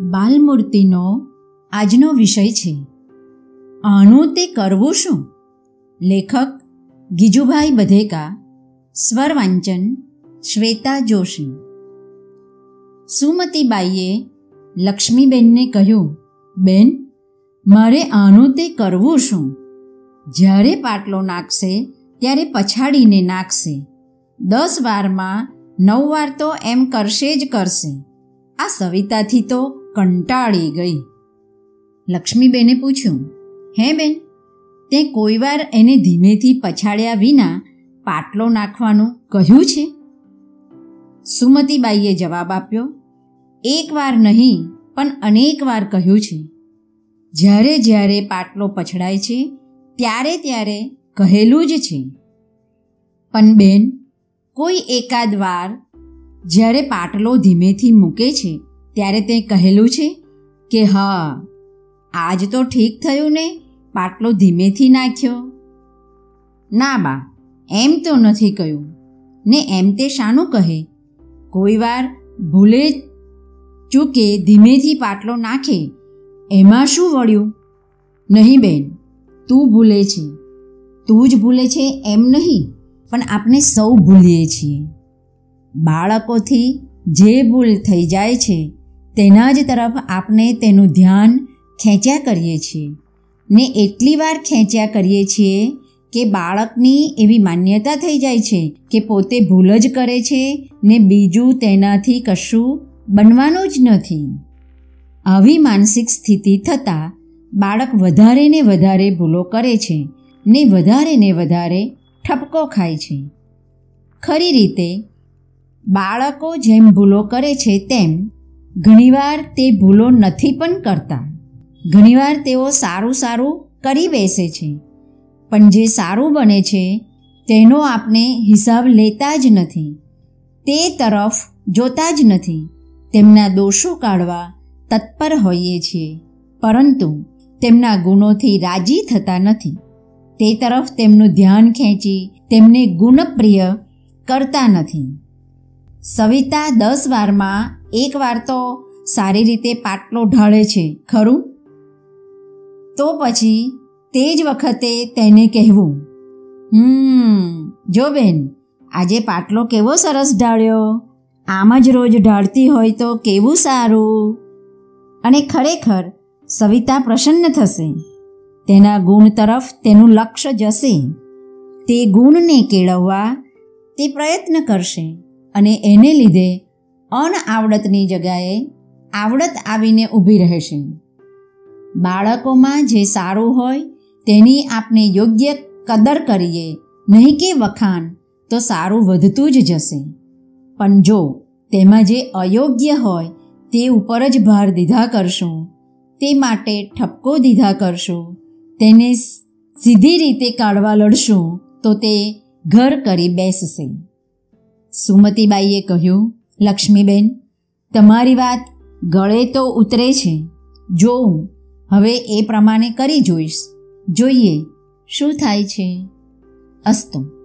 બાલમૂર્તિનો આજનો વિષય છે. આનું તે કરવું શું? લેખક ગીજુભાઈ બધેકા સ્વર વાંચન શ્વેતા જોશી. સુમતીબાઈએ લક્ષ્મીબેનને કહ્યું, બેન, મારે આનું તે કરવું શું? જ્યારે પાટલો નાખશે, ત્યારે પછાડીને નાખશે. દસ વારમાં નવ વાર તો એમ કરશે જ કરશે. આ સવિતાથી તો કંટાળી ગઈ. લક્ષ્મીબેને પૂછ્યું, હે બેન, તે કોઈવાર એને ધીમેથી પછાડ્યા વિના પાટલો નાખવાનું કહ્યું છે? સુમતીબાઈએ જવાબ આપ્યો એકવાર નહીં, પણ અનેક વાર કહ્યું છે. જ્યારે જ્યારે પાટલો પછડાય છે, ત્યારે ત્યારે કહેલું જ છે. પણ બેન, કોઈ એકાદ વાર જ્યારે પાટલો ધીમેથી મૂકે છે ત્યારે તે કહેલું છે કે હા, આજ તો ઠીક થયું ને, પાટલો ધીમેથી નાખ્યો. ના બા, એમ તો નથી કહ્યું. ને એમ તે શાનું કહે, કોઈ વાર ભૂલે ચૂકે ધીમેથી પાટલો નાખે, એમાં શું વળ્યું? નહીં બેન, તું ભૂલે છે. તું જ ભૂલે છે એમ નહીં, પણ આપણે સૌ ભૂલીએ છીએ. બાળકોથી જે ભૂલ થઈ જાય છે તેના જ તરફ આપણે તેનું ધ્યાન ખેંચ્યા કરીએ છીએ. ને એટલી વાર ખેંચ્યા કરીએ છીએ કે બાળકની એવી માન્યતા થઈ જાય છે કે પોતે ભૂલ જ કરે છે ને બીજું તેનાથી કશું બનવાનું જ નથી. આવી માનસિક સ્થિતિ થતાં બાળક વધારે ને વધારે ભૂલો કરે છે ને વધારે ને વધારે ઠપકો ખાય છે. ખરી રીતે બાળકો જેમ ભૂલો કરે છે તેમ ઘણીવાર તે ભૂલો નથી પણ કરતા. ઘણીવાર તેઓ સારું સારું કરી બેસે છે. પણ જે સારું બને છે, તેનો આપણે હિસાબ લેતા જ નથી. તે તરફ જોતા જ નથી. તેમના દોષો કાઢવા તત્પર હોઈએ છીએ. પરંતુ તેમના ગુણોથી રાજી થતા નથી. તે તરફ તેમનું ધ્યાન ખેંચી તેમને ગુણપ્રિય કરતા નથી. સવિતા દસ વારમાં એક વાર તો સારી રીતે પાટલો ઢાળે છે, ખરું? તો પછી તે જ વખતે તેને કહેવું, હમ, જો બેન, આજે પાટલો કેવો સરસ ઢાળ્યો. આમ જ રોજ ઢાળતી હોય તો કેવું સારું? અને ખરેખર સવિતા પ્રસન્ન થશે. તેના ગુણ તરફ તેનું લક્ષ્ય જશે. તે ગુણને કેળવવા તે પ્રયત્ન કરશે. અને એને લીધે અનઆવડતની જગાએ આવડત આવીને ઊભી રહેશે. બાળકોમાં જે સારું હોય તેની આપણે યોગ્ય કદર કરીએ, નહીં કે વખાણ, તો સારું વધતું જ જશે. પણ જો તેમાં જે અયોગ્ય હોય તે ઉપર જ ભાર દીધા કરશું, તે માટે ઠપકો દીધા કરશું, તેને સીધી રીતે કાઢવા લડશું, તો તે ઘર કરી બેસશે. સુમતીબાઈએ કહ્યું, લક્ષ્મીબેન, તમારી વાત ગળે તો ઉતરે છે. જોઉં હવે એ પ્રમાણે કરી જોઈશ. જોઈએ, શું થાય છે? અસ્તુ